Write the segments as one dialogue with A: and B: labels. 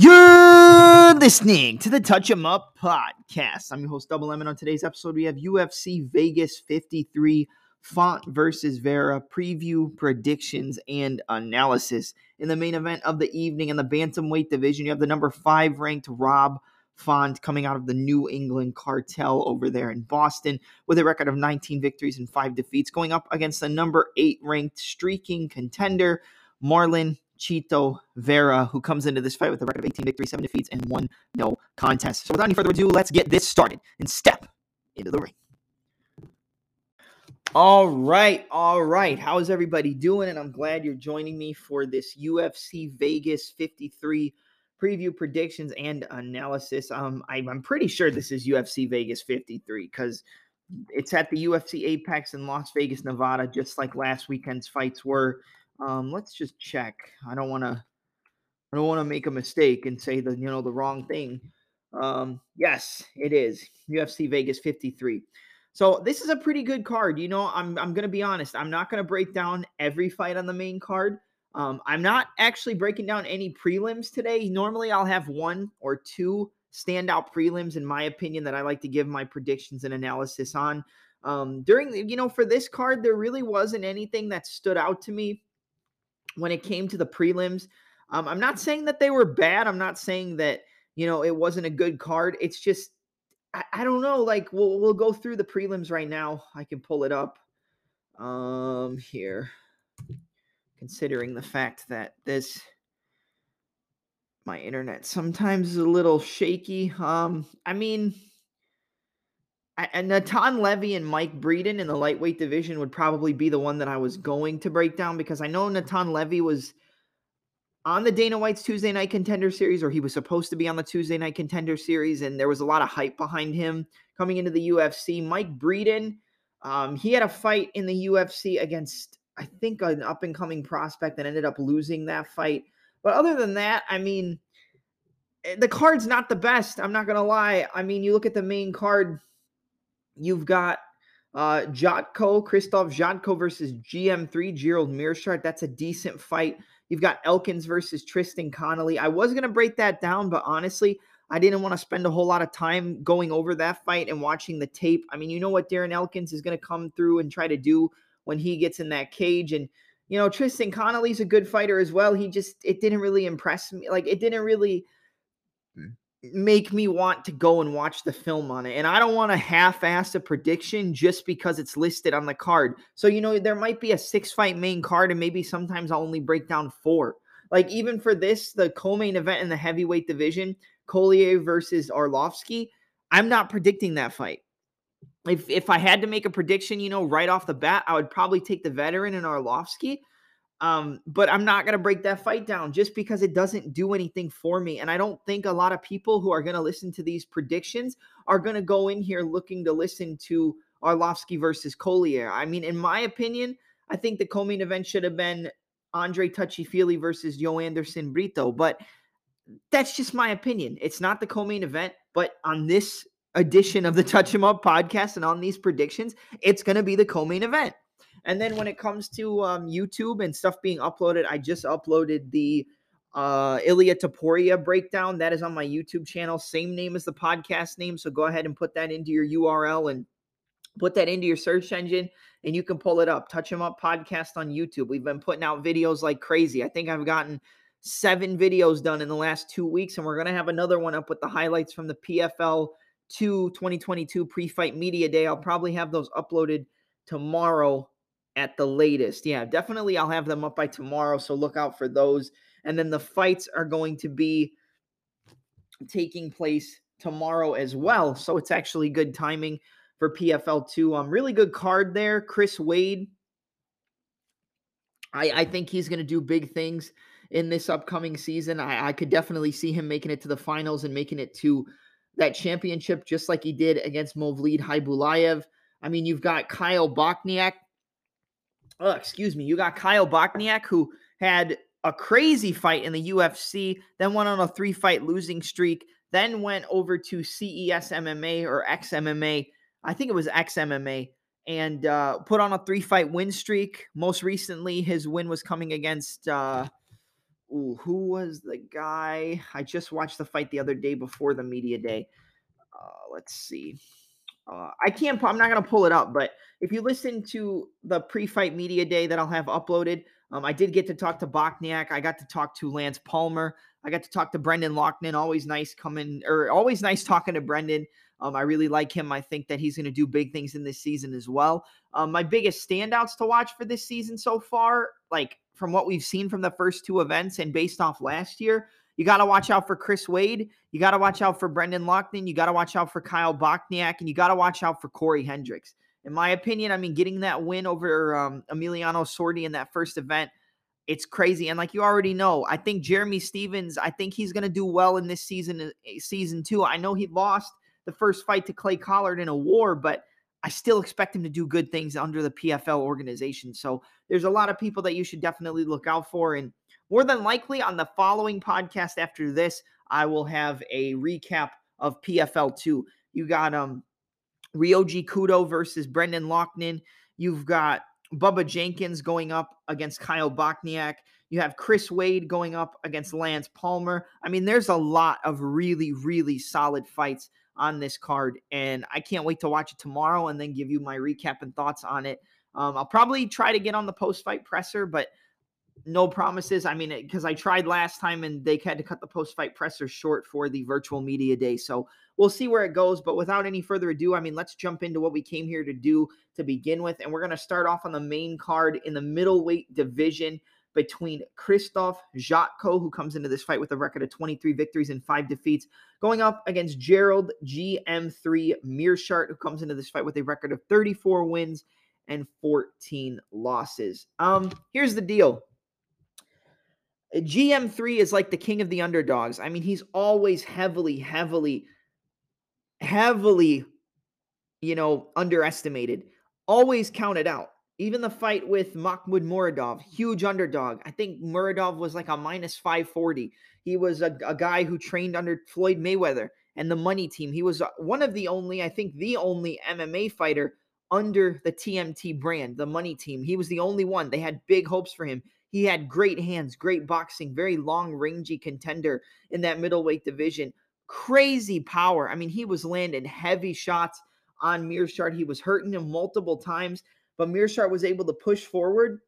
A: You're listening to the Touch 'em Up podcast. I'm your host, Double Lemon. On today's episode, we have UFC Vegas 53 Font versus Vera preview, predictions, and analysis. In the main event of the evening in the bantamweight division, you have the number five ranked Rob Font coming out of the New England cartel over there in Boston with a record of 19 victories and five defeats, going up against the number eight ranked streaking contender Marlon Chito Vera, who comes into this fight with a record of 18 victories, 7 defeats, and 1 no contest. So without any further ado, let's get this started and step into the ring. All right, all right. How is everybody doing? And I'm glad you're joining me for this UFC Vegas 53 preview predictions and analysis. Um, I, I'm pretty sure this is UFC Vegas 53 because it's at the UFC Apex in Las Vegas, Nevada, just like last weekend's fights were. Um, let's just check. I don't want to. I don't want to make a mistake and say the you know the wrong thing. Um, yes, it is UFC Vegas 53. So this is a pretty good card. You know, I'm I'm gonna be honest. I'm not gonna break down every fight on the main card. Um, I'm not actually breaking down any prelims today. Normally, I'll have one or two standout prelims, in my opinion, that I like to give my predictions and analysis on. Um, during the, you know, for this card, there really wasn't anything that stood out to me when it came to the prelims. Um, I'm not saying that they were bad. I'm not saying that you know it wasn't a good card. It's just I, I don't know. Like we'll we'll go through the prelims right now. I can pull it up um here, considering the fact that this my internet sometimes is a little shaky. Um, I mean. And Natan Levy and Mike Breeden in the lightweight division would probably be the one that I was going to break down because I know Natan Levy was on the Dana White's Tuesday Night Contender Series, or he was supposed to be on the Tuesday Night Contender Series, and there was a lot of hype behind him coming into the UFC. Mike Breeden, um, he had a fight in the UFC against, I think, an up and coming prospect that ended up losing that fight. But other than that, I mean, eh, the card's not the best. I'm not going to lie. I mean, you look at the main card You've got uh Jotko, Krzysztof Jotko versus GM3, Gerald Meerschaert. That's a decent fight. You've got Elkins versus Tristan Connolly. I was going to break that down, but honestly, I didn't want to spend a whole lot of time going over that fight and watching the tape. I mean, you know what Darren Elkins is going to come through and try to do when he gets in that cage. And, you know, Tristan Connolly's a good fighter as well. He just, it didn't really impress me. Like, it didn't really make me want to go and watch the film on it. And I don't want to half ass a prediction just because it's listed on the card. So, you know, there might be a six fight main card, and maybe sometimes I'll only break down four. Like, even for this, the co main event in the heavyweight division, Collier versus Arlovsky, I'm not predicting that fight. If, if I had to make a prediction, you know, right off the bat, I would probably take the veteran in Arlovsky. Um, but I'm not going to break that fight down just because it doesn't do anything for me. And I don't think a lot of people who are going to listen to these predictions are going to go in here looking to listen to Arlovsky versus Collier. I mean, in my opinion, I think the co-main event should have been Andre Touchy versus Joanderson Brito, but that's just my opinion. It's not the co-main event, but on this edition of the Touch 'em Up podcast and on these predictions, it's going to be the co-main event. And then when it comes to um, YouTube and stuff being uploaded, I just uploaded the uh, Ilia Topuria breakdown. That is on my YouTube channel. Same name as the podcast name. So go ahead and put that into your URL and put that into your search engine and you can pull it up. Touch 'em up podcast on YouTube. We've been putting out videos like crazy. I think I've gotten seven videos done in the last two weeks, and we're going to have another one up with the highlights from the PFL 2 2022 pre fight media day. I'll probably have those uploaded tomorrow at the latest. Yeah, definitely I'll have them up by tomorrow, so look out for those. And then the fights are going to be taking place tomorrow as well. So it's actually good timing for PFL 2. Um, really good card there. Chris Wade. I, I think he's going to do big things in this upcoming season. I, I could definitely see him making it to the finals and making it to that championship just like he did against Movlid Khaybulaev. I mean, you've got Kyle Bochniak oh, excuse me, you got Kyle Bochniak, who had a crazy fight in the UFC, then went on a three fight losing streak, then went over to CES MMA or XMMA. I think it was XMMA and uh, put on a three fight win streak. Most recently, his win was coming against, uh, ooh, who was the guy? I just watched the fight the other day before the media day. Uh, let's see. Uh, I can't. I'm not gonna pull it up, but if you listen to the pre-fight media day that I'll have uploaded, um, I did get to talk to Bochniak. I got to talk to Lance Palmer. I got to talk to Brendan Loughnane. Always nice coming, or always nice talking to Brendan. Um, I really like him. I think that he's going to do big things in this season as well. Um, my biggest standouts to watch for this season so far, like from what we've seen from the first two events and based off last year, you got to watch out for Chris Wade. You got to watch out for Brendan Loughnane. You got to watch out for Kyle Bochniak, and you got to watch out for Cory Hendricks. In my opinion, I mean, getting that win over um, Emiliano Sordi in that first event, it's crazy. And like you already know, I think Jeremy Stephens, I think he's going to do well in this season, uh, season two. I know he lost the first fight to Clay Collard in a war, but I still expect him to do good things under the PFL organization. So there's a lot of people that you should definitely look out for. And more than likely on the following podcast after this, I will have a recap of PFL 2. You got um Ryoji Kudo versus Brendan Loughnane. You've got Bubba Jenkins going up against Kyle Bochniak. You have Chris Wade going up against Lance Palmer. I mean, there's a lot of really, really solid fights on this card, and I can't wait to watch it tomorrow and then give you my recap and thoughts on it. Um, I'll probably try to get on the post fight presser, but no promises. I mean, because I tried last time and they had to cut the post fight presser short for the virtual media day. So we'll see where it goes. But without any further ado, I mean, let's jump into what we came here to do to begin with. And we're going to start off on the main card in the middleweight division between Krzysztof Jotko, who comes into this fight with a record of 23 victories and five defeats, going up against Gerald GM3 Meerschaert, who comes into this fight with a record of 34 wins and 14 losses. Um, here's the deal. GM3 is like the king of the underdogs. I mean, he's always heavily, heavily, heavily, you know, underestimated, always counted out. Even the fight with Mahmoud Muradov, huge underdog. I think Muradov was like a minus 540. He was a, a guy who trained under Floyd Mayweather and the money team. He was uh, one of the only, I think, the only MMA fighter under the TMT brand, the money team. He was the only one. They had big hopes for him. He had great hands, great boxing, very long, rangy contender in that middleweight division. Crazy power. I mean, he was landing heavy shots on Meerschaert. He was hurting him multiple times, but Meerschaert was able to push forward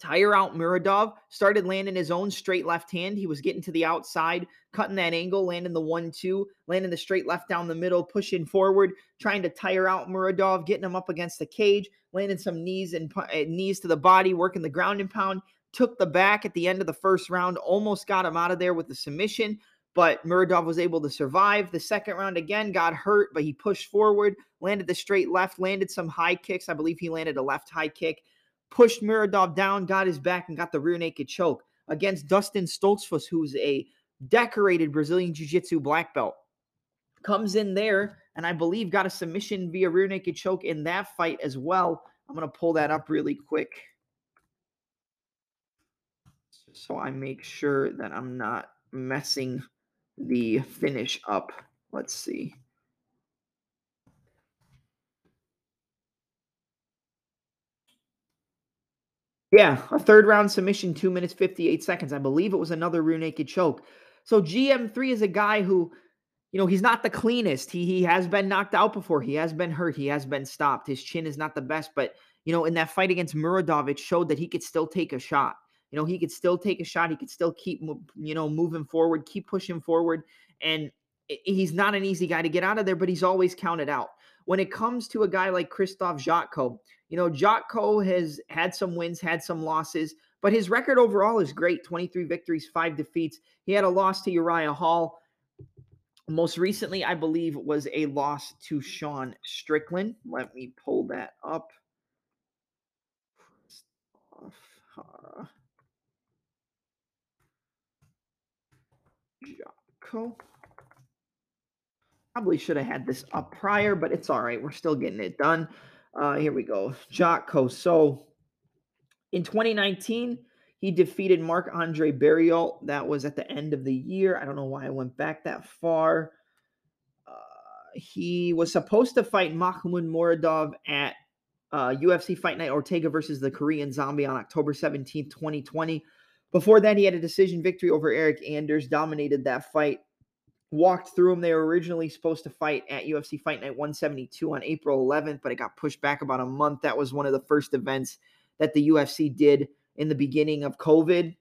A: tire out Muradov, started landing his own straight left hand. He was getting to the outside, cutting that angle, landing the one two, landing the straight left down the middle, pushing forward, trying to tire out Muradov, getting him up against the cage, landing some knees and uh, knees to the body, working the ground and pound. Took the back at the end of the first round, almost got him out of there with the submission, but Muradov was able to survive. The second round again got hurt, but he pushed forward, landed the straight left, landed some high kicks. I believe he landed a left high kick pushed Muradov down, got his back, and got the rear naked choke against Dustin Stoltzfus, who's a decorated Brazilian Jiu Jitsu black belt. Comes in there, and I believe got a submission via rear naked choke in that fight as well. I'm going to pull that up really quick so I make sure that I'm not messing the finish up. Let's see. Yeah, a third round submission, two minutes, 58 seconds. I believe it was another rear naked choke. So GM3 is a guy who, you know, he's not the cleanest. He he has been knocked out before. He has been hurt. He has been stopped. His chin is not the best, but you know, in that fight against Muradov, it showed that he could still take a shot. You know, he could still take a shot. He could still keep, you know, moving forward, keep pushing forward. And eh, he's not an easy guy to get out of there, but he's always counted out. When it comes to a guy like Krzysztof Jotko, you know, Jotko has had some wins, had some losses, but his record overall is great 23 victories, five defeats. He had a loss to Uriah Hall. Most recently, I believe, was a loss to Sean Strickland. Let me pull that up. Uh, Jotko. Probably should have had this up prior, but it's all right. We're still getting it done. Uh, here we go. Jotko. So in 2019, he defeated Marc Andre Barriault. That was at the end of the year. I don't know why I went back that far. Uh, he was supposed to fight Mahmoud Muradov at uh, UFC Fight Night Ortega versus the Korean Zombie on October 17th, 2020. Before that, he had a decision victory over Eric Anders, dominated that fight walked through them. They were originally supposed to fight at UFC Fight Night 172 on April 11th, but it got pushed back about a month. That was one of the first events that the UFC did in the beginning of COVID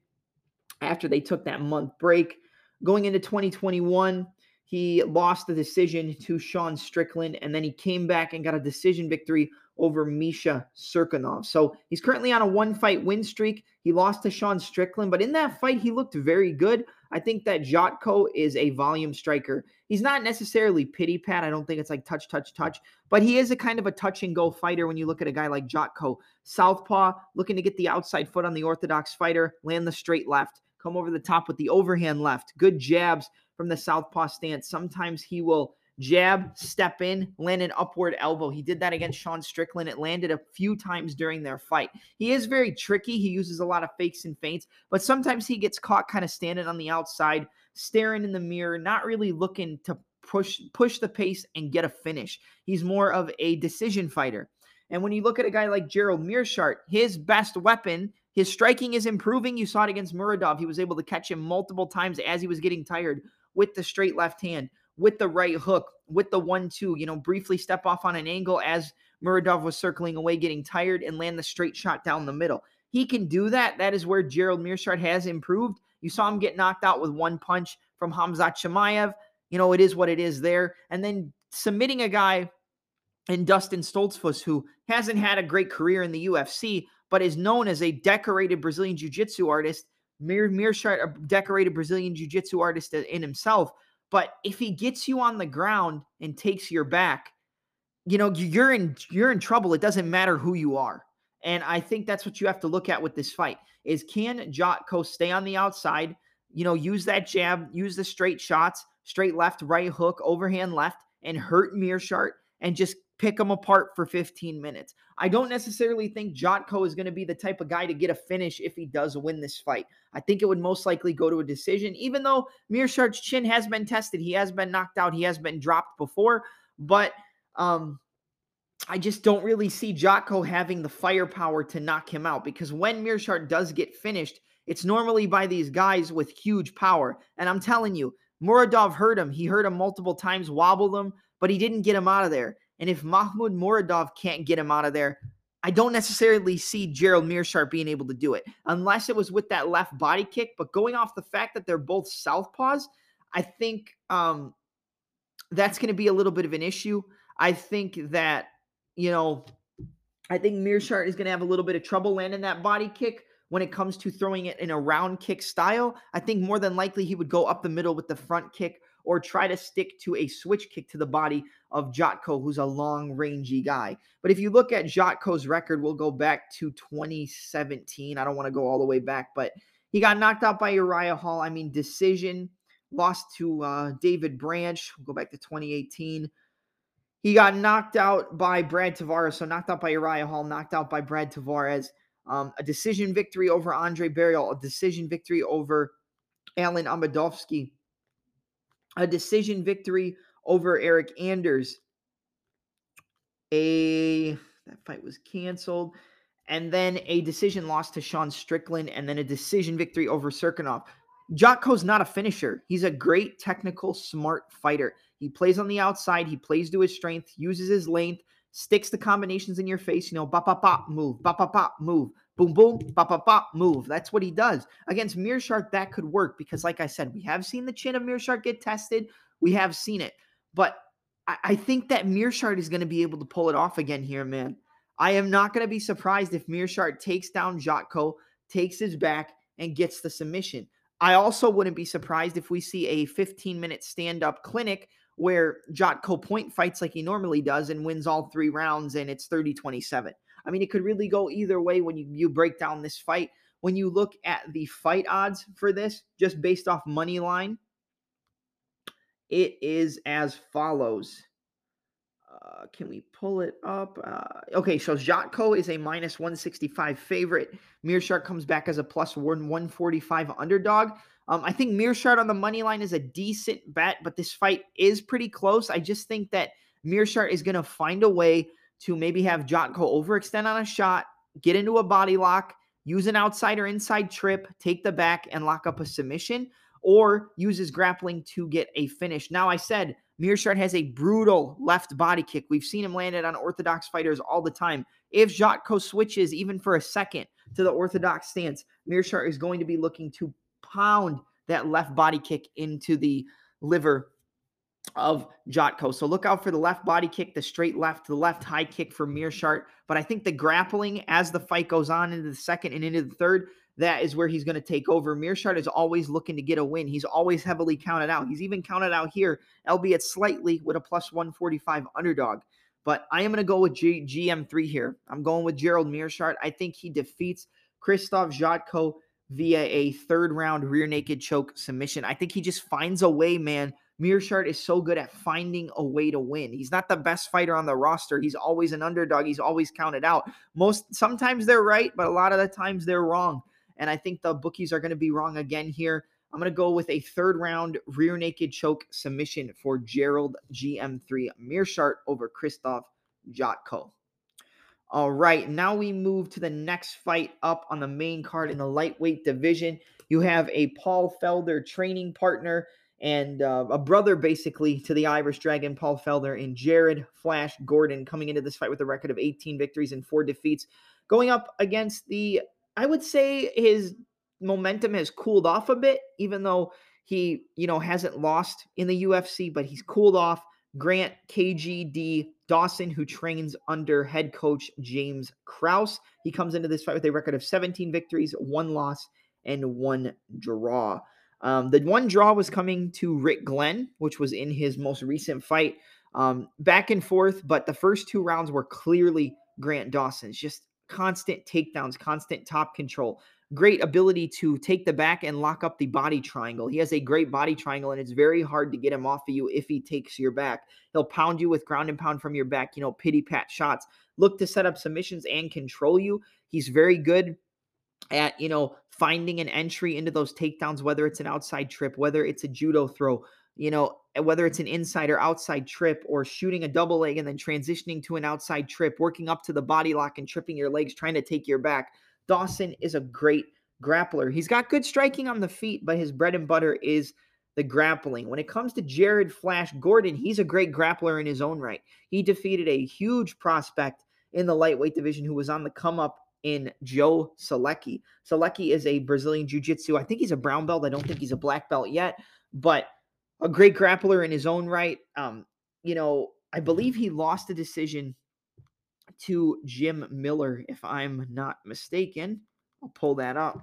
A: after they took that month break. Going into 2021, he lost the decision to Sean Strickland, and then he came back and got a decision victory over Misha Cirkunov. So he's currently on a one fight win streak. He lost to Sean Strickland, but in that fight, he looked very good. I think that Jotko is a volume striker. He's not necessarily pity pat. I don't think it's like touch, touch, touch, but he is a kind of a touch and go fighter when you look at a guy like Jotko. Southpaw, looking to get the outside foot on the orthodox fighter, land the straight left, come over the top with the overhand left. Good jabs from the southpaw stance. Sometimes he will jab, step in, land an upward elbow. He did that against Sean Strickland. It landed a few times during their fight. He is very tricky. He uses a lot of fakes and feints, but sometimes he gets caught kind of standing on the outside, staring in the mirror, not really looking to push push the pace and get a finish. He's more of a decision fighter. And when you look at a guy like Gerald Meerschaert, his best weapon, his striking is improving. You saw it against Muradov. He was able to catch him multiple times as he was getting tired with the straight left hand with the right hook, with the one two, you know, briefly step off on an angle as Muradov was circling away, getting tired, and land the straight shot down the middle. He can do that. That is where Gerald Meerschaert has improved. You saw him get knocked out with one punch from Hamzat Chimaev. You know, it is what it is there. And then submitting a guy in Dustin Stoltzfus, who hasn't had a great career in the UFC, but is known as a decorated Brazilian Jiu Jitsu artist. Mir Meerschaert, a decorated Brazilian Jiu Jitsu artist in himself, but if he gets you on the ground and takes your back, you know, you're in you're in trouble. It doesn't matter who you are. And I think that's what you have to look at with this fight is can Jotko stay on the outside, you know, use that jab, use the straight shots, straight left, right hook, overhand left, and hurt Meerschaert and just pick them apart for 15 minutes. I don't necessarily think Jotko is going to be the type of guy to get a finish if he does win this fight. I think it would most likely go to a decision, even though Meerschaert's chin has been tested. He has been knocked out. He has been dropped before, but um, I just don't really see Jotko having the firepower to knock him out because when Meerschaert does get finished, it's normally by these guys with huge power. And I'm telling you, Muradov hurt him. He hurt him multiple times, wobbled him, but he didn't get him out of there. And if Mahmoud Muradov can't get him out of there, I don't necessarily see Gerald Meerschaert being able to do it unless it was with that left body kick. But going off the fact that they're both southpaws, I think um, that's going to be a little bit of an issue. I think that, you know, I think Meerschaert is going to have a little bit of trouble landing that body kick when it comes to throwing it in a round kick style. I think more than likely he would go up the middle with the front kick or try to stick to a switch kick to the body of Jotko, who's a long rangy guy. But if you look at Jotko's record, we'll go back to 2017. I don't want to go all the way back, but he got knocked out by Uriah Hall. I mean, decision, lost to uh, David Branch. We'll go back to 2018. He got knocked out by Brad Tavares. So knocked out by Uriah Hall, knocked out by Brad Tavares. Um, a decision victory over Andre Barriault, a decision victory over Alen Amedovski, a decision victory over Eric Anders. A that fight was canceled. And then a decision loss to Sean Strickland, and then a decision victory over Cirkunov. Jotko's not a finisher. He's a great technical, smart fighter. He plays on the outside, he plays to his strength, uses his length, sticks the combinations in your face, you know, bop, bop, bop, move, bop, bop, bop, move, boom, boom, bop, bop, bop, move. That's what he does. Against Meerschaert, that could work because, like I said, we have seen the chin of Meerschaert get tested. We have seen it. But I, I think that Meerschaert is going to be able to pull it off again here, man. I am not going to be surprised if Meerschaert takes down Jotko, takes his back, and gets the submission. I also wouldn't be surprised if we see a 15 minute stand up clinic where Jotko point fights like he normally does and wins all three rounds and it's 30 27. I mean, it could really go either way when you, you break down this fight. When you look at the fight odds for this, just based off money line, it is as follows. Uh, can we pull it up? Uh, okay, so Jotko is a minus 165 favorite. Meerschaert comes back as a plus 145 underdog. Um, I think Meerschaert on the money line is a decent bet, but this fight is pretty close. I just think that Meerschaert is going to find a way to maybe have Jotko overextend on a shot, get into a body lock, use an outside or inside trip, take the back, and lock up a submission, or use his grappling to get a finish. Now, I said Meerschaert has a brutal left body kick. We've seen him land it on orthodox fighters all the time. If Jotko switches even for a second to the orthodox stance, Meerschaert is going to be looking to pound that left body kick into the liver of Jotko. So look out for the left body kick, the straight left, the left high kick for Meerschaert. But I think the grappling as the fight goes on into the second and into the third, that is where he's going to take over. Meerschaert is always looking to get a win. He's always heavily counted out. He's even counted out here, albeit slightly with a plus 145 underdog. But I am going to go with G- GM3 here. I'm going with Gerald Meerschaert. I think he defeats Krzysztof Jotko via a third round rear naked choke submission. I think he just finds a way, man. Meerschaert is so good at finding a way to win. He's not the best fighter on the roster. He's always an underdog. He's always counted out. Most sometimes they're right, but a lot of the times they're wrong. And I think the bookies are going to be wrong again here. I'm going to go with a third round rear naked choke submission for Gerald GM3 Meerschaert over Krzysztof Jotko. All right, now we move to the next fight up on the main card in the lightweight division. You have a Paul Felder training partner and uh, a brother basically to the Irish Dragon, Paul Felder, and Jared Flash Gordon coming into this fight with a record of 18 victories and four defeats, going up against the, I would say his momentum has cooled off a bit, even though he, you know, hasn't lost in the UFC, but he's cooled off. Grant KGD Dawson, who trains under head coach James Krause. He comes into this fight with a record of 17 victories, one loss, and one draw. Um, the one draw was coming to Rick Glenn, which was in his most recent fight. Um, back and forth, but the first two rounds were clearly Grant Dawson's. Just constant takedowns, constant top control great ability to take the back and lock up the body triangle. He has a great body triangle, and it's very hard to get him off of you if he takes your back. He'll pound you with ground and pound from your back, you know, pity pat shots. Look to set up submissions and control you. He's very good at, you know, finding an entry into those takedowns, whether it's an outside trip, whether it's a judo throw, you know, whether it's an inside or outside trip or shooting a double leg and then transitioning to an outside trip, working up to the body lock and tripping your legs, trying to take your back Dawson is a great grappler. He's got good striking on the feet, but his bread and butter is the grappling. When it comes to Jared Flash Gordon, he's a great grappler in his own right. He defeated a huge prospect in the lightweight division who was on the come up in Joe Solecki. Solecki is a Brazilian Jiu Jitsu. I think he's a brown belt. I don't think he's a black belt yet, but a great grappler in his own right. Um, you know, I believe he lost a decision to Jim Miller, if I'm not mistaken. I'll pull that up.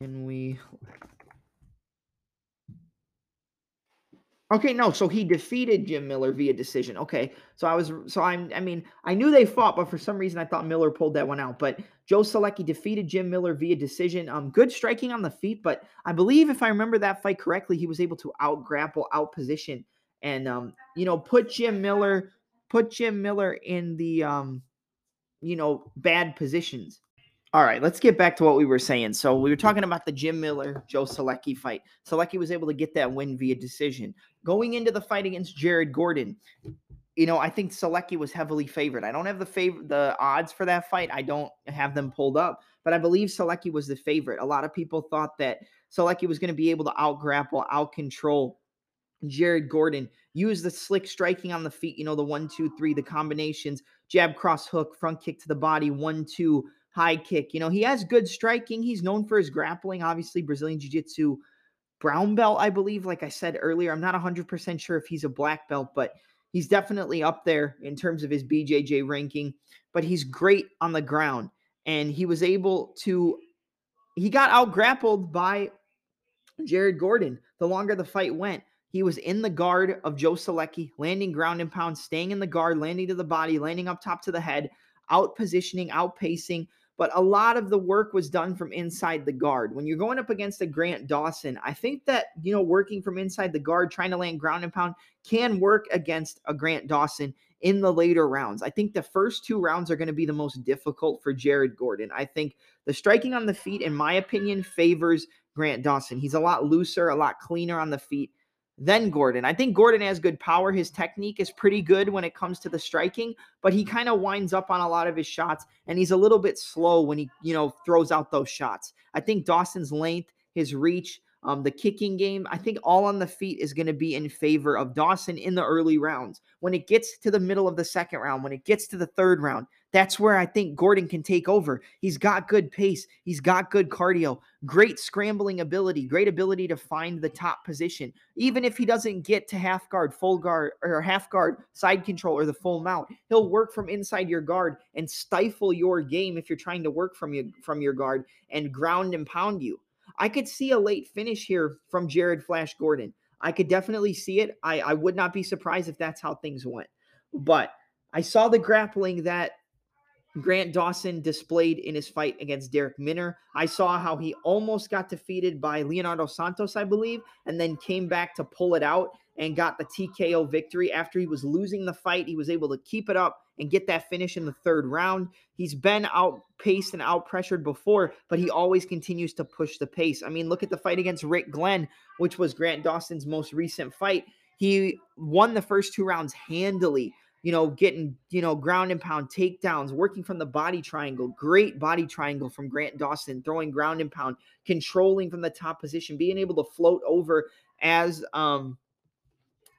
A: Can we Okay, no, so he defeated Jim Miller via decision. Okay. So I was so I'm I mean, I knew they fought, but for some reason I thought Miller pulled that one out. But Joe Solecki defeated Jim Miller via decision. Um, good striking on the feet, but I believe if I remember that fight correctly, he was able to out grapple, out position and um, you know, put Jim Miller, put Jim Miller in the um, you know, bad positions. All right, let's get back to what we were saying. So we were talking about the Jim Miller Joe Solecki fight. Solecki was able to get that win via decision. Going into the fight against Jared Gordon, you know, I think Solecki was heavily favored. I don't have the favor the odds for that fight. I don't have them pulled up, but I believe Solecki was the favorite. A lot of people thought that Solecki was going to be able to out grapple, out control Jared Gordon use the slick striking on the feet, you know, the one, two, three, the combinations, jab, cross, hook, front kick to the body, one, two, high kick. You know, he has good striking. He's known for his grappling, obviously, Brazilian Jiu Jitsu brown belt, I believe. Like I said earlier, I'm not 100% sure if he's a black belt, but he's definitely up there in terms of his BJJ ranking. But he's great on the ground. And he was able to, he got out grappled by Jared Gordon the longer the fight went. He was in the guard of Joe Solecki, landing ground and pound, staying in the guard, landing to the body, landing up top to the head, out positioning, outpacing. But a lot of the work was done from inside the guard. When you're going up against a Grant Dawson, I think that, you know, working from inside the guard, trying to land ground and pound can work against a Grant Dawson in the later rounds. I think the first two rounds are going to be the most difficult for Jared Gordon. I think the striking on the feet, in my opinion, favors Grant Dawson. He's a lot looser, a lot cleaner on the feet. Then Gordon. I think Gordon has good power. His technique is pretty good when it comes to the striking, but he kind of winds up on a lot of his shots and he's a little bit slow when he, you know, throws out those shots. I think Dawson's length, his reach, um, the kicking game, I think all on the feet is going to be in favor of Dawson in the early rounds. When it gets to the middle of the second round, when it gets to the third round, that's where I think Gordon can take over. He's got good pace, he's got good cardio, great scrambling ability, great ability to find the top position. Even if he doesn't get to half guard, full guard, or half guard, side control, or the full mount, he'll work from inside your guard and stifle your game if you're trying to work from you from your guard and ground and pound you. I could see a late finish here from Jared Flash Gordon. I could definitely see it. I, I would not be surprised if that's how things went. But I saw the grappling that Grant Dawson displayed in his fight against Derek Minner. I saw how he almost got defeated by Leonardo Santos, I believe, and then came back to pull it out and got the TKO victory. After he was losing the fight, he was able to keep it up and get that finish in the third round. He's been outpaced and outpressured before, but he always continues to push the pace. I mean, look at the fight against Rick Glenn, which was Grant Dawson's most recent fight. He won the first two rounds handily you know, getting, you know, ground and pound takedowns, working from the body triangle, great body triangle from Grant Dawson, throwing ground and pound, controlling from the top position, being able to float over as um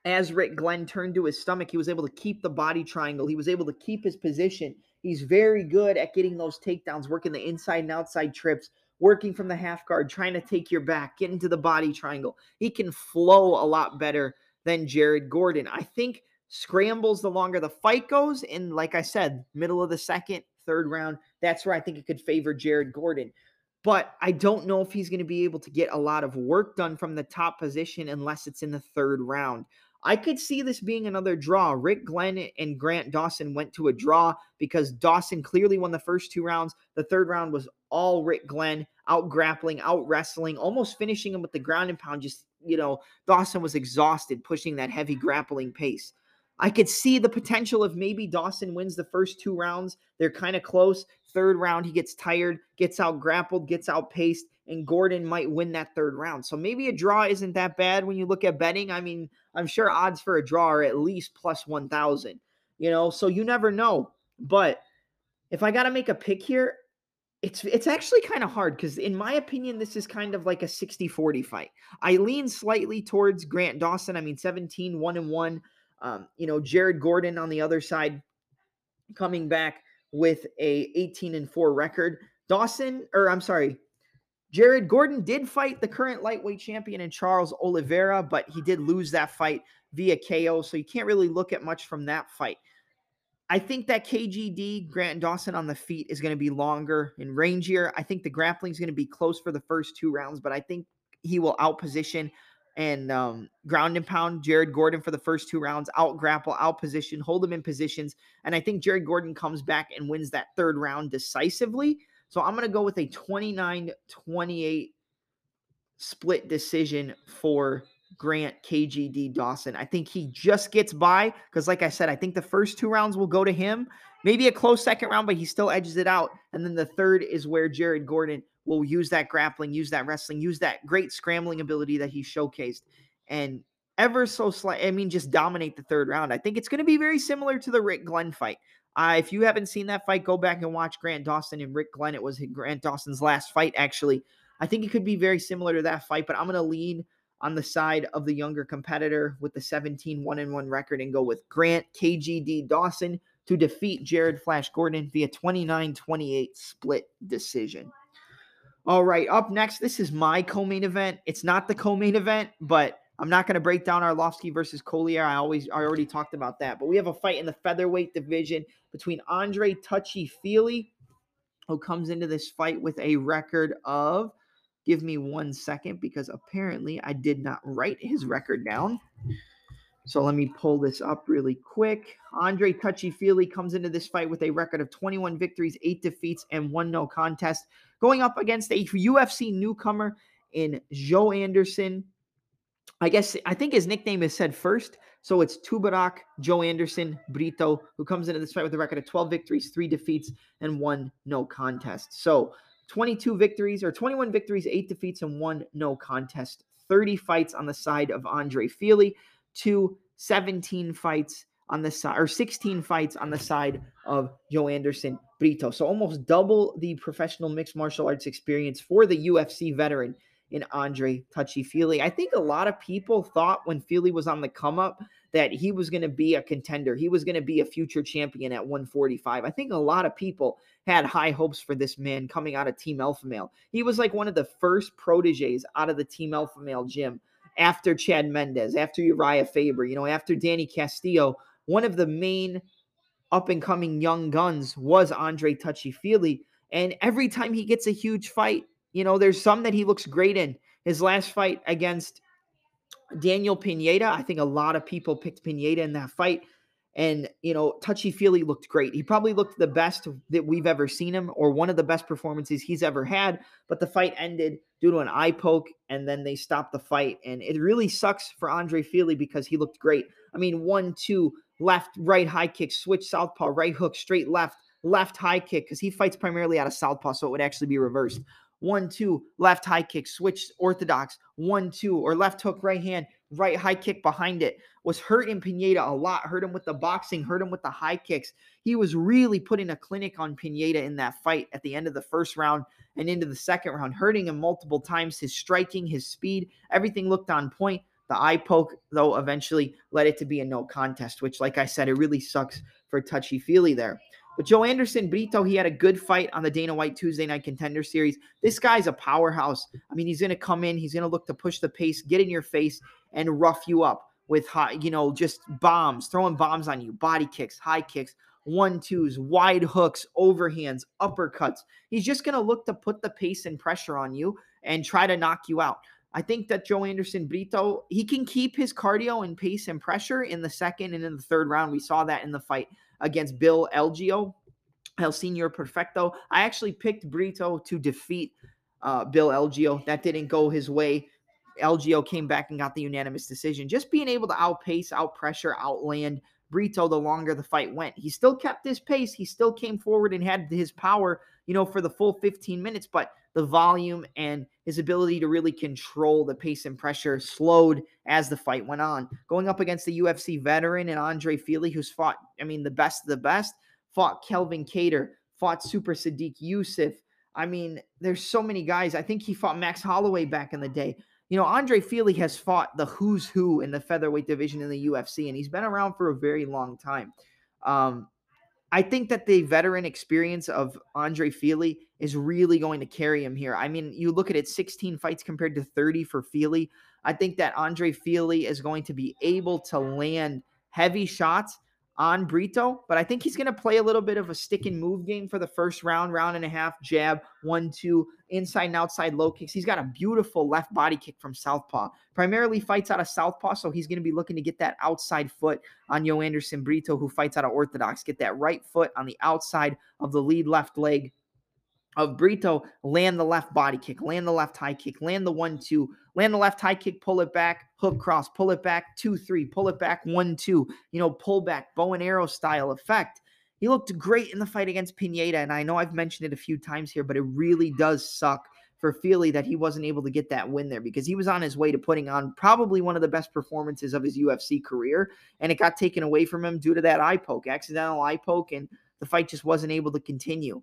A: as Rick Glenn turned to his stomach, he was able to keep the body triangle. He was able to keep his position. He's very good at getting those takedowns, working the inside and outside trips, working from the half guard, trying to take your back, get into the body triangle. He can flow a lot better than Jared Gordon. I think scrambles the longer the fight goes. And like I said, middle of the second, third round, that's where I think it could favor Jared Gordon. But I don't know if he's going to be able to get a lot of work done from the top position unless it's in the third round. I could see this being another draw. Rick Glenn and Grant Dawson went to a draw because Dawson clearly won the first two rounds. The third round was all Rick Glenn out grappling, out wrestling, almost finishing him with the ground and pound. Just, you know, Dawson was exhausted pushing that heavy grappling pace. I could see the potential of maybe Dawson wins the first two rounds. They're kind of close. Third round, he gets tired, gets out grappled, gets outpaced, and Gordon might win that third round. So maybe a draw isn't that bad when you look at betting. I mean, I'm sure odds for a draw are at least plus 1,000, you know, so you never know. But if I got to make a pick here, it's it's actually kind of hard because in my opinion this is kind of like a 60-40 fight. I lean slightly towards Grant Dawson. I mean 17 1 and 1 um, you know, Jared Gordon on the other side coming back with a 18 and 4 record. Dawson, or I'm sorry, Jared Gordon did fight the current lightweight champion in Charles Oliveira, but he did lose that fight via KO, so you can't really look at much from that fight. I think that KGD, Grant Dawson on the feet, is going to be longer and rangier. I think the grappling is going to be close for the first two rounds, but I think he will outposition and um, ground and pound Jared Gordon for the first two rounds, out grapple, out position, hold him in positions. And I think Jared Gordon comes back and wins that third round decisively. So I'm going to go with a 29 28 split decision for Grant KGD Dawson. I think he just gets by because, like I said, I think the first two rounds will go to him. Maybe a close second round, but he still edges it out. And then the third is where Jared Gordon will use that grappling, use that wrestling, use that great scrambling ability that he showcased, and ever so slight. I mean, just dominate the third round. I think it's going to be very similar to the Rick Glenn fight. Uh, if you haven't seen that fight, go back and watch Grant Dawson and Rick Glenn. It was Grant Dawson's last fight, actually. I think it could be very similar to that fight, but I'm going to lean on the side of the younger competitor with the 17 1 1 record and go with Grant KGD Dawson to defeat Jared Flash Gordon via 29 28 split decision. All right, up next, this is my co-main event. It's not the co-main event, but I'm not going to break down Arlovsky versus Collier. I always I already talked about that. But we have a fight in the featherweight division between Andre Touchy Fili, who comes into this fight with a record of give me one second because apparently I did not write his record down. So let me pull this up really quick. Andre Touchy Fili comes into this fight with a record of 21 victories, eight defeats, and one no contest, going up against a UFC newcomer in Joanderson. I guess I think his nickname is said first. So it's Tubarak Joanderson Brito, who comes into this fight with a record of 12 victories, three defeats, and one no contest. So 22 victories or 21 victories, eight defeats, and one no contest 30 fights on the side of Andre Fili to 17 fights on the side or 16 fights on the side of Joanderson Brito. So almost double the professional mixed martial arts experience for the UFC veteran in Andre Touchy Fili. I think a lot of people thought when Fili was on the come up that he was going to be a contender. He was going to be a future champion at 145. I think a lot of people had high hopes for this man coming out of Team Alpha Male. He was like one of the first proteges out of the Team Alpha Male gym after Chad Mendes, after Urijah Faber, you know, after Danny Castillo. One of the main up and coming young guns was Andre Touchy Fili. And every time he gets a huge fight, you know, there's some that he looks great in. His last fight against Daniel Pineda, I think a lot of people picked Pineda in that fight. And, you know, Touchy Fili looked great. He probably looked the best that we've ever seen him, or one of the best performances he's ever had. But the fight ended due to an eye poke, and then they stopped the fight. And it really sucks for Andre Feely because he looked great. I mean, one, two, left, right, high kick, switch, southpaw, right hook, straight left, left high kick, because he fights primarily out of southpaw, so it would actually be reversed one, two, left high kick, switch orthodox, one, two, or left hook, right hand, right high kick behind it. Was hurting Pineda a lot, hurt him with the boxing, hurt him with the high kicks. He was really putting a clinic on Pineda in that fight at the end of the first round and into the second round, hurting him multiple times. His striking, his speed, everything looked on point. The eye poke, though, eventually led it to be a no contest, which, like I said, it really sucks for touchy Fili there. But Joanderson Brito, he had a good fight on the Dana White Tuesday Night Contender Series. This guy's a powerhouse. I mean, he's going to come in, he's going to look to push the pace, get in your face, and rough you up with high, you know, just bombs, throwing bombs on you, body kicks, high kicks, one twos, wide hooks, overhands, uppercuts. He's just going to look to put the pace and pressure on you and try to knock you out. I think that Joanderson Brito, he can keep his cardio and pace and pressure in the second and in the third round. We saw that in the fight against Bill Algeo, El Senior Perfecto. I actually picked Brito to defeat uh, Bill Algeo. That didn't go his way. Algeo came back and got the unanimous decision. Just being able to outpace, outpressure, outland Brito the longer the fight went. He still kept his pace. He still came forward and had his power, you know, for the full 15 minutes, but the volume and his ability to really control the pace and pressure slowed as the fight went on. Going up against the UFC veteran and Andre Fili, who's fought, I mean, the best of the best, fought Calvin Kattar, fought Super Sodiq Yusuff. I mean, there's so many guys. I think he fought Max Holloway back in the day. You know, Andre Fili has fought the who's who in the featherweight division in the UFC, and he's been around for a very long time. Um, I think that the veteran experience of Andre Fili is really going to carry him here. I mean, you look at it 16 fights compared to 30 for Fili. I think that Andre Fili is going to be able to land heavy shots on Brito, but I think he's going to play a little bit of a stick and move game for the first round, round and a half, jab, one, two, inside and outside low kicks. He's got a beautiful left body kick from Southpaw. Primarily fights out of Southpaw, so he's going to be looking to get that outside foot on Joanderson Brito, who fights out of Orthodox. Get that right foot on the outside of the lead left leg of Brito, land the left body kick, land the left high kick, land the one, two, land the left high kick, pull it back, hook cross, pull it back, two, three, pull it back, one, two, you know, pull back, bow and arrow style effect. He looked great in the fight against Pineda. And I know I've mentioned it a few times here, but it really does suck for Fili that he wasn't able to get that win there because he was on his way to putting on probably one of the best performances of his UFC career. And it got taken away from him due to that eye poke, accidental eye poke, and the fight just wasn't able to continue.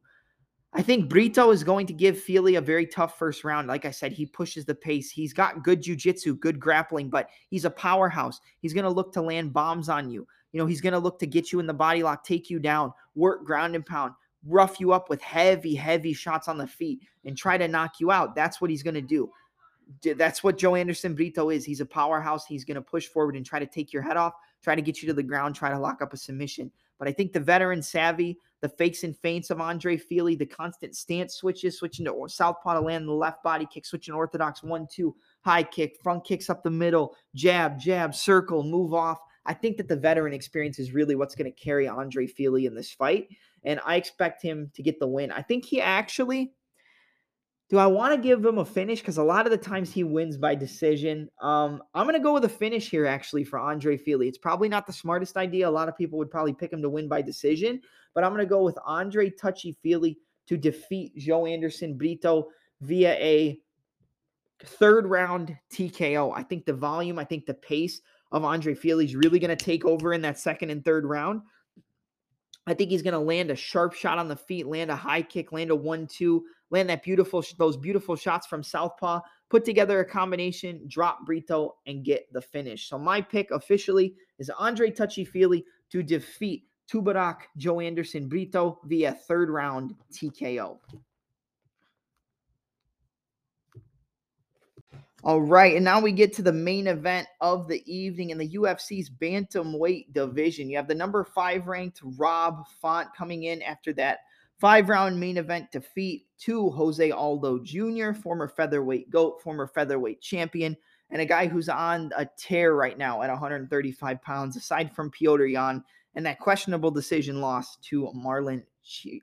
A: I think Brito is going to give Fili a very tough first round. Like I said, he pushes the pace. He's got good jujitsu, good grappling, but he's a powerhouse. He's going to look to land bombs on you. You know, he's going to look to get you in the body lock, take you down, work ground and pound, rough you up with heavy, heavy shots on the feet, and try to knock you out. That's what he's going to do. That's what Joanderson Brito is. He's a powerhouse. He's going to push forward and try to take your head off, try to get you to the ground, try to lock up a submission. But I think the veteran savvy, the fakes and feints of Andre Fili, the constant stance switches, switching to southpaw to land the left body kick, switching orthodox one, two, high kick, front kicks up the middle, jab, jab, circle, move off. I think that the veteran experience is really what's going to carry Andre Fili in this fight. And I expect him to get the win. I think he actually do I want to give him a finish? Because a lot of the times he wins by decision. Um, I'm going to go with a finish here, actually, for Andre Fili. It's probably not the smartest idea. A lot of people would probably pick him to win by decision, but I'm going to go with Andre Touchy Fili to defeat Joanderson Brito via a third round TKO. I think the volume, I think the pace of Andre is really going to take over in that second and third round. I think he's going to land a sharp shot on the feet, land a high kick, land a one-two, land that beautiful those beautiful shots from southpaw, put together a combination, drop Brito, and get the finish. So my pick officially is Andre Touchy Fili to defeat Tubarak Joanderson Brito via third round TKO. All right, and now we get to the main event of the evening in the UFC's bantamweight division. You have the number five ranked Rob Font coming in after that five round main event defeat to Jose Aldo Jr., former featherweight GOAT, former featherweight champion, and a guy who's on a tear right now at 135 pounds, aside from Petr Yan and that questionable decision loss to Marlon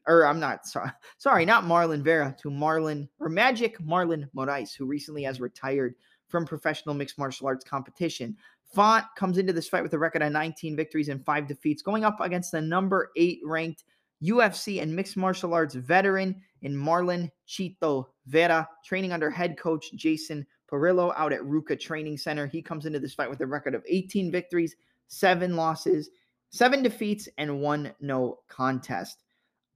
A: or I'm not sorry, sorry, not Marlon Vera to Marlon or Magic Marlon Moraes, who recently has retired from professional mixed martial arts competition. Font comes into this fight with a record of 19 victories and five defeats, going up against the number eight ranked UFC and mixed martial arts veteran in Marlon Chito Vera, training under head coach Jason Parillo out at RVCA Training Center. He comes into this fight with a record of 18 victories, seven losses, seven defeats, and one no contest.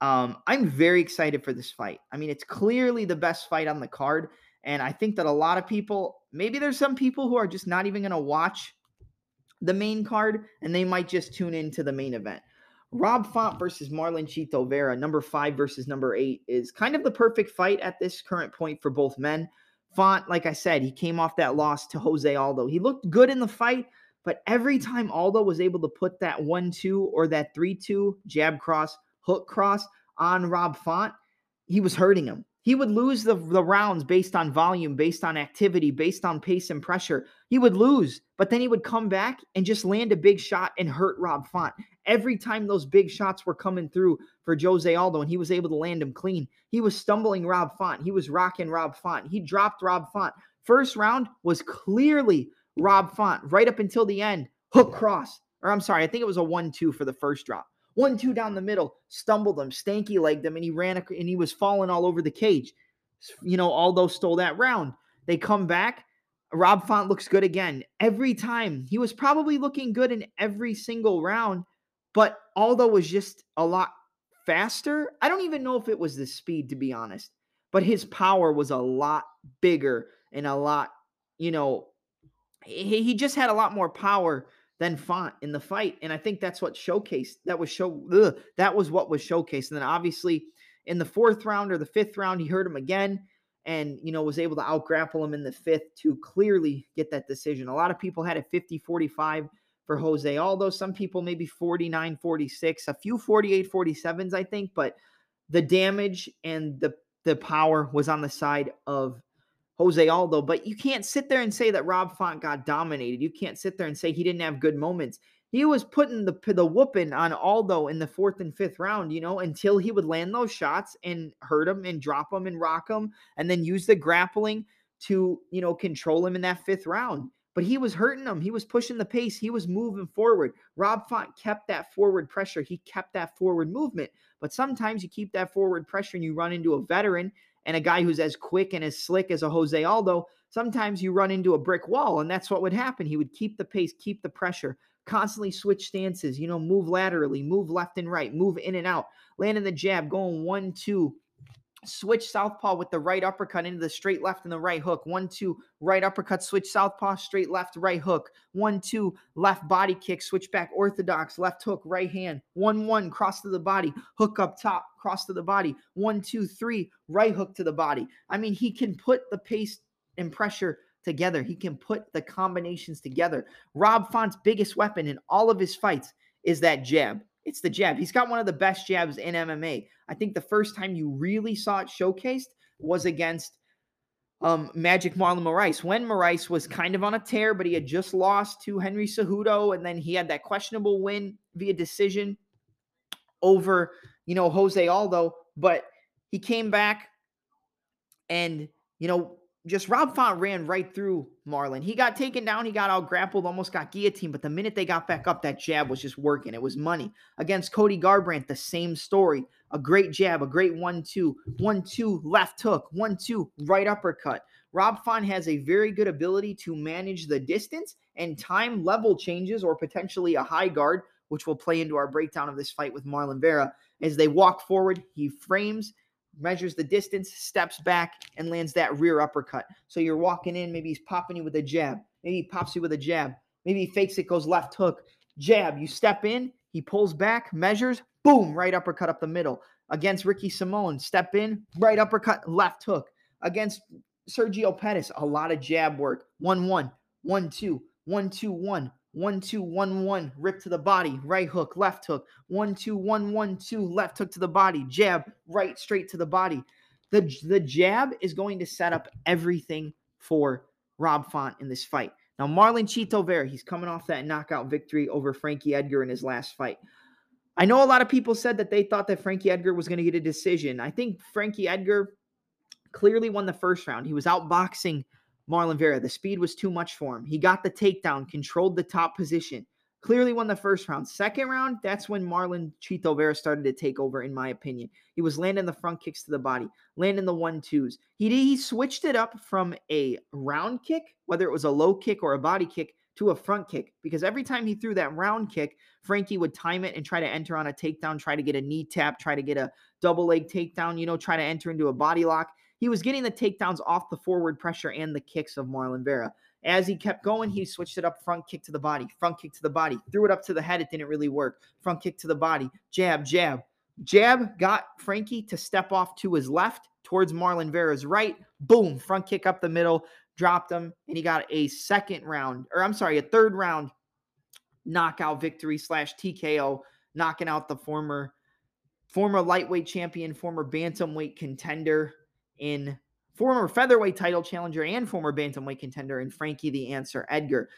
A: Um, I'm very excited for this fight. I mean, it's clearly the best fight on the card. And I think that a lot of people, maybe there's some people who are just not even going to watch the main card and they might just tune into the main event. Rob Font versus Marlon Chito Vera, number five versus number eight, is kind of the perfect fight at this current point for both men. Font, like I said, he came off that loss to Jose Aldo. He looked good in the fight, but every time Aldo was able to put that one two or that three two jab cross, hook cross on Rob Font, he was hurting him. He would lose the, the rounds based on volume, based on activity, based on pace and pressure. He would lose, but then he would come back and just land a big shot and hurt Rob Font. Every time those big shots were coming through for Jose Aldo and he was able to land them clean, he was stumbling Rob Font. He was rocking Rob Font. He dropped Rob Font. First round was clearly Rob Font right up until the end. Hook cross. Or I'm sorry, I think it was a 1 2 for the first drop. One, two down the middle, stumbled him, stanky legged him, and he ran and he was falling all over the cage. You know, Aldo stole that round. They come back. Rob Font looks good again. Every time he was probably looking good in every single round, but Aldo was just a lot faster. I don't even know if it was the speed, to be honest, but his power was a lot bigger and a lot, you know, he, he just had a lot more power than Font in the fight. And I think that's what showcased. That was show. Ugh, that was what was showcased. And then obviously in the fourth round or the fifth round, he hurt him again, and you know was able to out grapple him in the fifth to clearly get that decision. A lot of people had a 50-45 for Jose Aldo. Some people maybe 49-46, a few 48-47s, I think, but the damage and the the power was on the side of Jose Aldo, but you can't sit there and say that Rob Font got dominated. You can't sit there and say he didn't have good moments. He was putting the the whooping on Aldo in the fourth and fifth round, you know, until he would land those shots and hurt him and drop him and rock him, and then use the grappling to you know control him in that fifth round. But he was hurting him. He was pushing the pace. He was moving forward. Rob Font kept that forward pressure. He kept that forward movement. But sometimes you keep that forward pressure and you run into a veteran and a guy who's as quick and as slick as a Jose Aldo, sometimes you run into a brick wall. And that's what would happen. He would keep the pace, keep the pressure, constantly switch stances, you know, move laterally, move left and right, move in and out, landing the jab, going one, two, switch southpaw with the right uppercut into the straight left and the right hook. One, two, right uppercut, switch southpaw, straight left, right hook. One, two, left body kick, switch back orthodox, left hook, right hand. One, one, cross to the body, hook up top, cross to the body. One, two, three, right hook to the body. I mean, he can put the pace and pressure together. He can put the combinations together. Rob Font's biggest weapon in all of his fights is that jab. It's the jab. He's got one of the best jabs in MMA. I think the first time you really saw it showcased was against um, Magic Marlon Moraes when Moraes was kind of on a tear, but he had just lost to Henry Cejudo, and then he had that questionable win via decision over, you know, Jose Aldo. But he came back and, you know, just Rob Font ran right through Marlon. He got taken down. He got out grappled, almost got guillotined. But the minute they got back up, that jab was just working. It was money. Against Cody Garbrandt, the same story. A great jab, a great one two, one two left hook, one two right uppercut. Rob Font has a very good ability to manage the distance and time level changes or potentially a high guard, which will play into our breakdown of this fight with Marlon Vera. As they walk forward, he frames, measures the distance, steps back, and lands that rear uppercut. So you're walking in, maybe he's popping you with a jab, maybe he pops you with a jab, maybe he fakes it, goes left hook, jab. You step in, he pulls back, measures, boom, right uppercut up the middle. Against Ricky Simón, step in, right uppercut, left hook. Against Sergio Pettis, a lot of jab work. 1 1, 1 2, 1 2 1, 1 2 1 1, rip to the body, right hook, left hook. 1 2 1 1 2, left hook to the body, jab, right straight to the body. The, the jab is going to set up everything for Rob Font in this fight. Now, Marlon Chito Vera, he's coming off that knockout victory over Frankie Edgar in his last fight. I know a lot of people said that they thought that Frankie Edgar was going to get a decision. I think Frankie Edgar clearly won the first round. He was outboxing Marlon Vera. The speed was too much for him. He got the takedown, controlled the top position, clearly won the first round. Second round, that's when Marlon Chito Vera started to take over, in my opinion. He was landing the front kicks to the body, landing the one twos. He, he switched it up from a round kick, whether it was a low kick or a body kick, to a front kick because every time he threw that round kick, Frankie would time it and try to enter on a takedown, try to get a knee tap, try to get a double leg takedown, you know, try to enter into a body lock. He was getting the takedowns off the forward pressure and the kicks of Marlon Vera. As he kept going, he switched it up front kick to the body, front kick to the body, threw it up to the head. It didn't really work. Front kick to the body, jab, jab. Jab got Frankie to step off to his left towards Marlon Vera's right. Boom, front kick up the middle dropped him, and he got a second round, or I'm sorry, a third round knockout victory slash TKO, knocking out the former former lightweight champion, former bantamweight contender in former featherweight title challenger and former bantamweight contender in Frankie the Answer Edgar.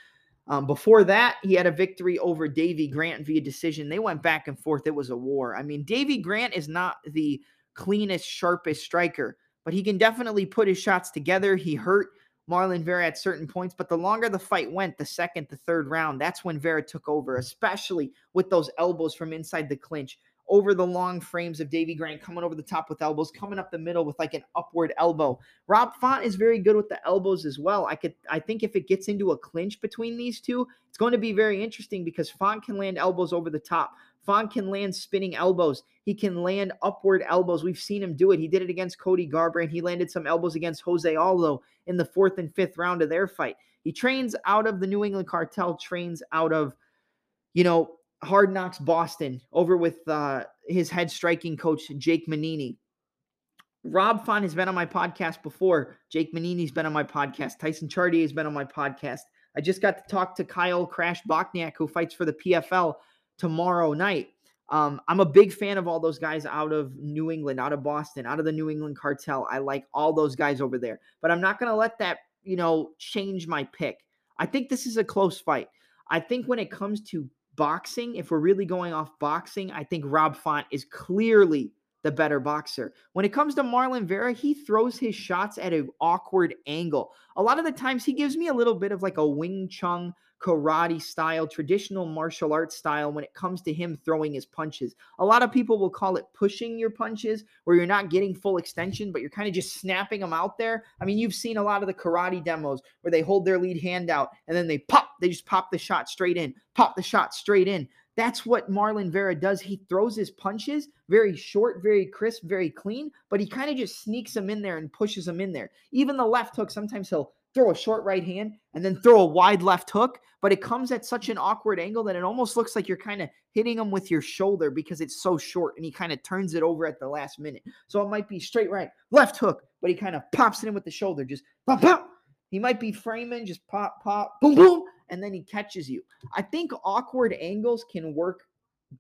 A: Um, before that, he had a victory over Davy Grant via decision. They went back and forth. It was a war. I mean, Davy Grant is not the cleanest, sharpest striker, but he can definitely put his shots together. He hurt Marlon Vera at certain points, but the longer the fight went, the second, the third round, that's when Vera took over, especially with those elbows from inside the clinch, over the long frames of Davy Grant coming over the top with elbows, coming up the middle with like an upward elbow. Rob Font is very good with the elbows as well. I could I think if it gets into a clinch between these two, it's going to be very interesting because Font can land elbows over the top. Font can land spinning elbows. He can land upward elbows. We've seen him do it. He did it against Cody Garbrandt. He landed some elbows against Jose Aldo in the fourth and fifth round of their fight. He trains out of the New England cartel, trains out of, you know, Hard Knocks Boston over with uh, his head striking coach, Jake Manini. Rob Font has been on my podcast before. Jake Manini's been on my podcast. Tyson Chartier has been on my podcast. I just got to talk to Kyle Crash Bochniak, who fights for the PFL tomorrow night. Um, I'm a big fan of all those guys out of New England, out of Boston, out of the New England cartel. I like all those guys over there, but I'm not going to let that, you know, change my pick. I think this is a close fight. I think when it comes to boxing, if we're really going off boxing, I think Rob Font is clearly the better boxer. When it comes to Marlon Vera, he throws his shots at an awkward angle. A lot of the times he gives me a little bit of like a Wing Chun karate style, traditional martial arts style when it comes to him throwing his punches. A lot of people will call it pushing your punches, where you're not getting full extension, but you're kind of just snapping them out there. I mean, you've seen a lot of the karate demos where they hold their lead hand out and then they pop, they just pop the shot straight in, pop the shot straight in. That's what Marlon Vera does. He throws his punches very short, very crisp, very clean, but he kind of just sneaks them in there and pushes them in there. Even the left hook, sometimes he'll throw a short right hand and then throw a wide left hook, but it comes at such an awkward angle that it almost looks like you're kind of hitting him with your shoulder because it's so short and he kind of turns it over at the last minute. So it might be straight right, left hook, but he kind of pops it in with the shoulder, just pop, pop. He might be framing, just pop, pop, boom, boom, and then he catches you. I think awkward angles can work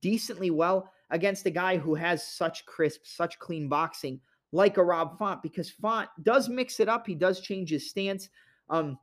A: decently well against a guy who has such crisp, such clean boxing like a Rob Font because Font does mix it up. He does change his stance. Um,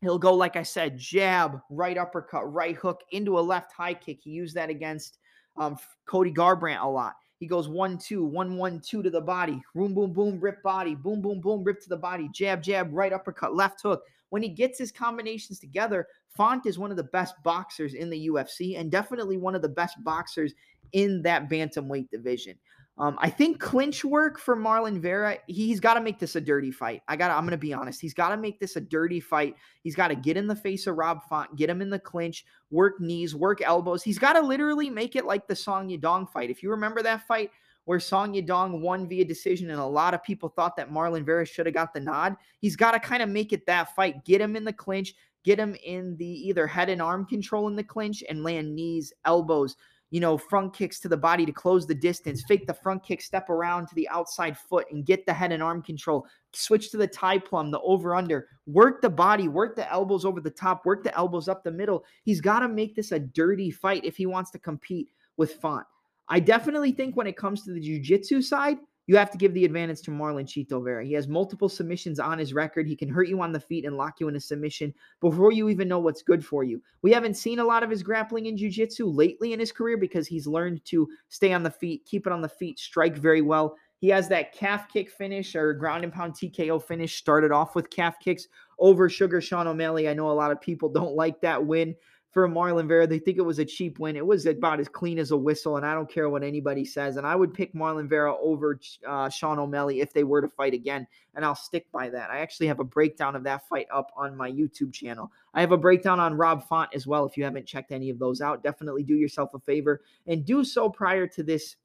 A: he'll go, like I said, jab, right uppercut, right hook into a left high kick. He used that against um, Cody Garbrandt a lot. He goes one, two, one, one, two to the body. Boom, boom, boom, rip body. Boom, boom, boom, rip to the body. Jab, jab, right uppercut, left hook. When he gets his combinations together, Font is one of the best boxers in the UFC and definitely one of the best boxers in that bantamweight division. Um, I think clinch work for Marlon Vera. He's got to make this a dirty fight. I got. I'm going to be honest. He's got to make this a dirty fight. He's got to get in the face of Rob Font, get him in the clinch, work knees, work elbows. He's got to literally make it like the Song Yadong fight. If you remember that fight where Song Yadong won via decision, and a lot of people thought that Marlon Vera should have got the nod. He's got to kind of make it that fight. Get him in the clinch. Get him in the either head and arm control in the clinch and land knees, elbows you know, front kicks to the body to close the distance, fake the front kick, step around to the outside foot and get the head and arm control, switch to the Thai plum, the over under, work the body, work the elbows over the top, work the elbows up the middle. He's got to make this a dirty fight if he wants to compete with Font. I definitely think when it comes to the jiu-jitsu side, you have to give the advantage to Marlon Chito Vera. He has multiple submissions on his record. He can hurt you on the feet and lock you in a submission before you even know what's good for you. We haven't seen a lot of his grappling in jiu-jitsu lately in his career because he's learned to stay on the feet, keep it on the feet, strike very well. He has that calf kick finish or ground and pound TKO finish. Started off with calf kicks over Sugar Sean O'Malley. I know a lot of people don't like that win for Marlon Vera. They think it was a cheap win. It was about as clean as a whistle, and I don't care what anybody says. And I would pick Marlon Vera over uh, Sean O'Malley if they were to fight again, and I'll stick by that. I actually have a breakdown of that fight up on my YouTube channel. I have a breakdown on Rob Font as well. If you haven't checked any of those out, definitely do yourself a favor and do so prior to this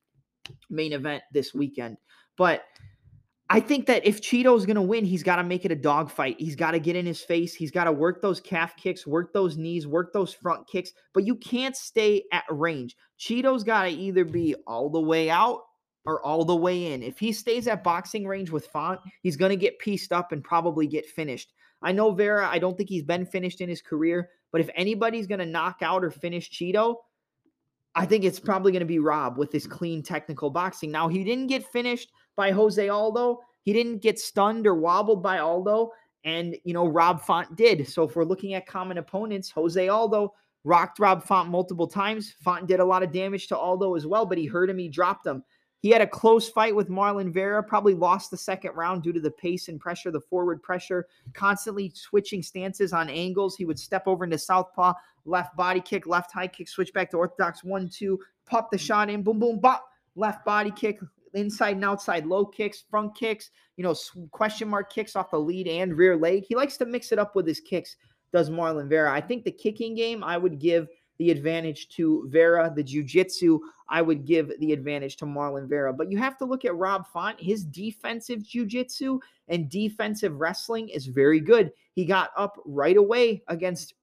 A: main event this weekend. But I think that if Chito's going to win, he's got to make it a dogfight. He's got to get in his face. He's got to work those calf kicks, work those knees, work those front kicks, but you can't stay at range. Chito's got to either be all the way out or all the way in. If he stays at boxing range with Font, he's going to get pieced up and probably get finished. I know Vera, I don't think he's been finished in his career, but if anybody's going to knock out or finish Chito, I think it's probably going to be Rob with his clean technical boxing. Now, he didn't get finished by Jose Aldo. He didn't get stunned or wobbled by Aldo. And, you know, Rob Font did. So if we're looking at common opponents, Jose Aldo rocked Rob Font multiple times. Font did a lot of damage to Aldo as well, but he hurt him. He dropped him. He had a close fight with Marlon Vera, probably lost the second round due to the pace and pressure, the forward pressure, constantly switching stances on angles. He would step over into southpaw, left body kick, left high kick, switch back to orthodox one, two, pop the shot in, boom, boom, bop, left body kick, inside and outside low kicks, front kicks, you know, question mark kicks off the lead and rear leg. He likes to mix it up with his kicks, does Marlon Vera. I think the kicking game, I would give the advantage to Vera. The jiu-jitsu, I would give the advantage to Marlon Vera. But you have to look at Rob Font. His defensive jiu-jitsu and defensive wrestling is very good. He got up right away against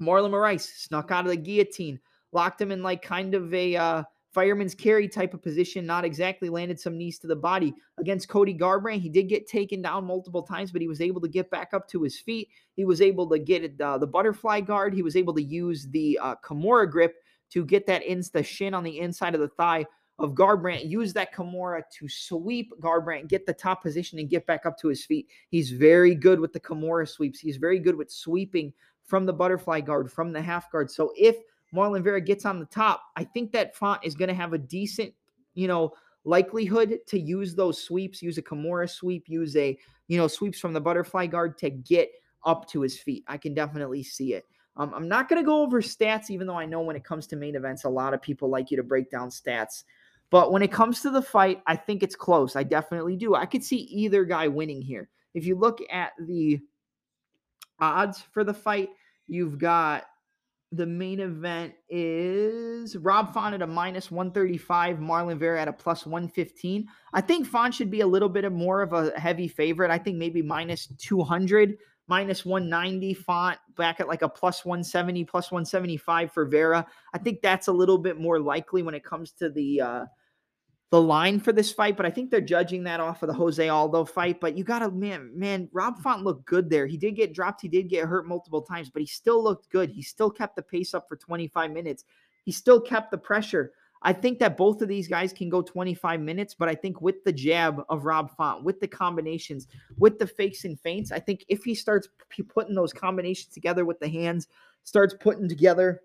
A: Marlon Moraes, snuck out of the guillotine, locked him in like kind of a uh, fireman's carry type of position, not exactly landed some knees to the body. Against Cody Garbrandt, he did get taken down multiple times, but he was able to get back up to his feet. He was able to get uh, the butterfly guard. He was able to use the uh, Kimura grip to get that in the shin on the inside of the thigh of Garbrandt. Use that Kimura to sweep Garbrandt, get the top position, and get back up to his feet. He's very good with the Kimura sweeps. He's very good with sweeping from the butterfly guard, from the half guard. So if Marlon Vera gets on the top, I think that Font is going to have a decent, you know, likelihood to use those sweeps, use a Kimura sweep, use a, you know, sweeps from the butterfly guard to get up to his feet. I can definitely see it. Um, I'm not going to go over stats, even though I know when it comes to main events, a lot of people like you to break down stats. But when it comes to the fight, I think it's close. I definitely do. I could see either guy winning here. If you look at the odds for the fight, you've got the main event is Rob Font at a minus 135, Marlon Vera at a plus 115. I think Font should be a little bit of more of a heavy favorite. I think maybe minus 200, minus 190 Font back at like a plus 170, plus 175 for Vera. I think that's a little bit more likely when it comes to the uh, the line for this fight, but I think they're judging that off of the Jose Aldo fight. But you gotta, man, man, Rob Font looked good there. He did get dropped, he did get hurt multiple times, but he still looked good. He still kept the pace up for 25 minutes. He still kept the pressure. I think that both of these guys can go 25 minutes, but I think with the jab of Rob Font, with the combinations, with the fakes and feints, I think if he starts putting those combinations together with the hands, starts putting together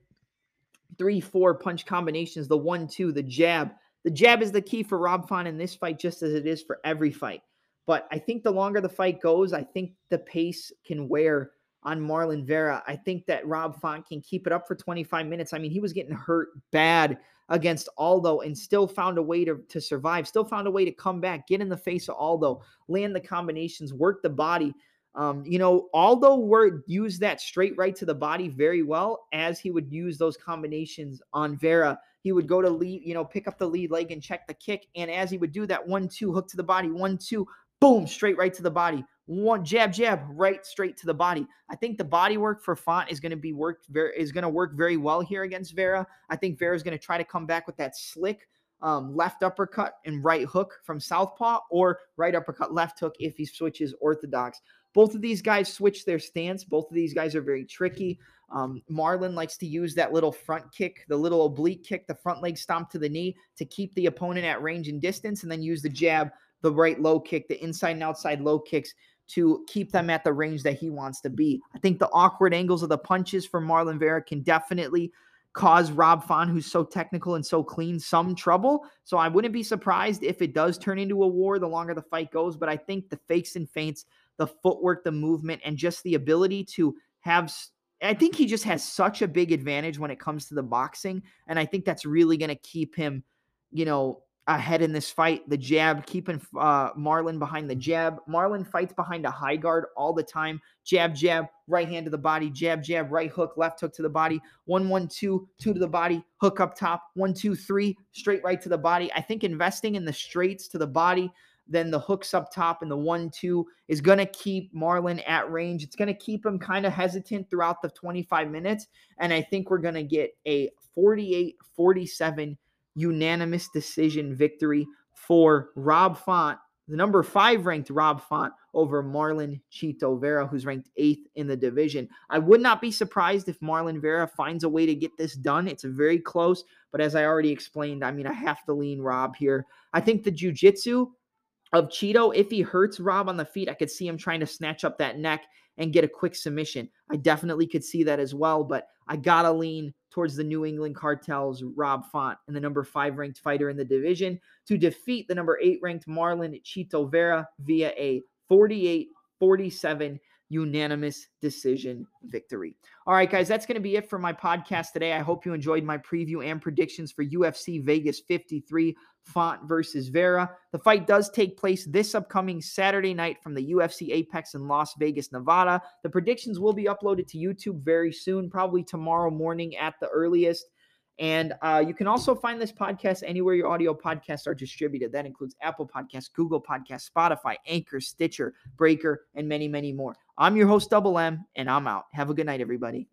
A: three, four punch combinations, the one, two, the jab, the jab is the key for Rob Font in this fight, just as it is for every fight. But I think the longer the fight goes, I think the pace can wear on Marlon Vera. I think that Rob Font can keep it up for 25 minutes. I mean, he was getting hurt bad against Aldo and still found a way to, to survive, still found a way to come back, get in the face of Aldo, land the combinations, work the body. Um, you know, Aldo were used that straight right to the body very well as he would use those combinations on Vera. He would go to lead, you know, pick up the lead leg and check the kick. And as he would do that, one, two, hook to the body, one, two, boom, straight right to the body. One jab, jab, right straight to the body. I think the body work for Font is going to be worked very is going to work very well here against Vera. I think Vera is going to try to come back with that slick um, left uppercut and right hook from southpaw, or right uppercut, left hook if he switches orthodox. Both of these guys switch their stance. Both of these guys are very tricky. Um, Marlon likes to use that little front kick, the little oblique kick, the front leg stomp to the knee to keep the opponent at range and distance, and then use the jab, the right low kick, the inside and outside low kicks to keep them at the range that he wants to be. I think the awkward angles of the punches for Marlon Vera can definitely cause Rob Font, who's so technical and so clean, some trouble. So I wouldn't be surprised if it does turn into a war the longer the fight goes. But I think the fakes and feints, the footwork, the movement, and just the ability to have. I think he just has such a big advantage when it comes to the boxing. And I think that's really going to keep him, you know, ahead in this fight. The jab, keeping uh, Marlon behind the jab. Marlon fights behind a high guard all the time. Jab, jab, right hand to the body. Jab, jab, right hook, left hook to the body. One, one, two, two to the body. Hook up top. One, two, three, straight right to the body. I think investing in the straights to the body, then the hooks up top and the one, two is going to keep Marlon at range. It's going to keep him kind of hesitant throughout the 25 minutes. And I think we're going to get a 48 47 unanimous decision victory for Rob Font, the number five ranked Rob Font over Marlon Chito Vera, who's ranked eighth in the division. I would not be surprised if Marlon Vera finds a way to get this done. It's very close, but as I already explained, I mean, I have to lean Rob here. I think the jujitsu of Chito, if he hurts Rob on the feet, I could see him trying to snatch up that neck and get a quick submission. I definitely could see that as well, but I gotta lean towards the New England Cartel's Rob Font and the number five ranked fighter in the division to defeat the number eight ranked Marlon Chito Vera via a 48 47 unanimous decision victory. All right, guys, that's going to be it for my podcast today. I hope you enjoyed my preview and predictions for UFC Vegas 53 Font versus Vera. The fight does take place this upcoming Saturday night from the UFC Apex in Las Vegas, Nevada. The predictions will be uploaded to YouTube very soon, probably tomorrow morning at the earliest. And uh, you can also find this podcast anywhere your audio podcasts are distributed. That includes Apple Podcasts, Google Podcasts, Spotify, Anchor, Stitcher, Breaker, and many, many more. I'm your host, Double M, and I'm out. Have a good night, everybody.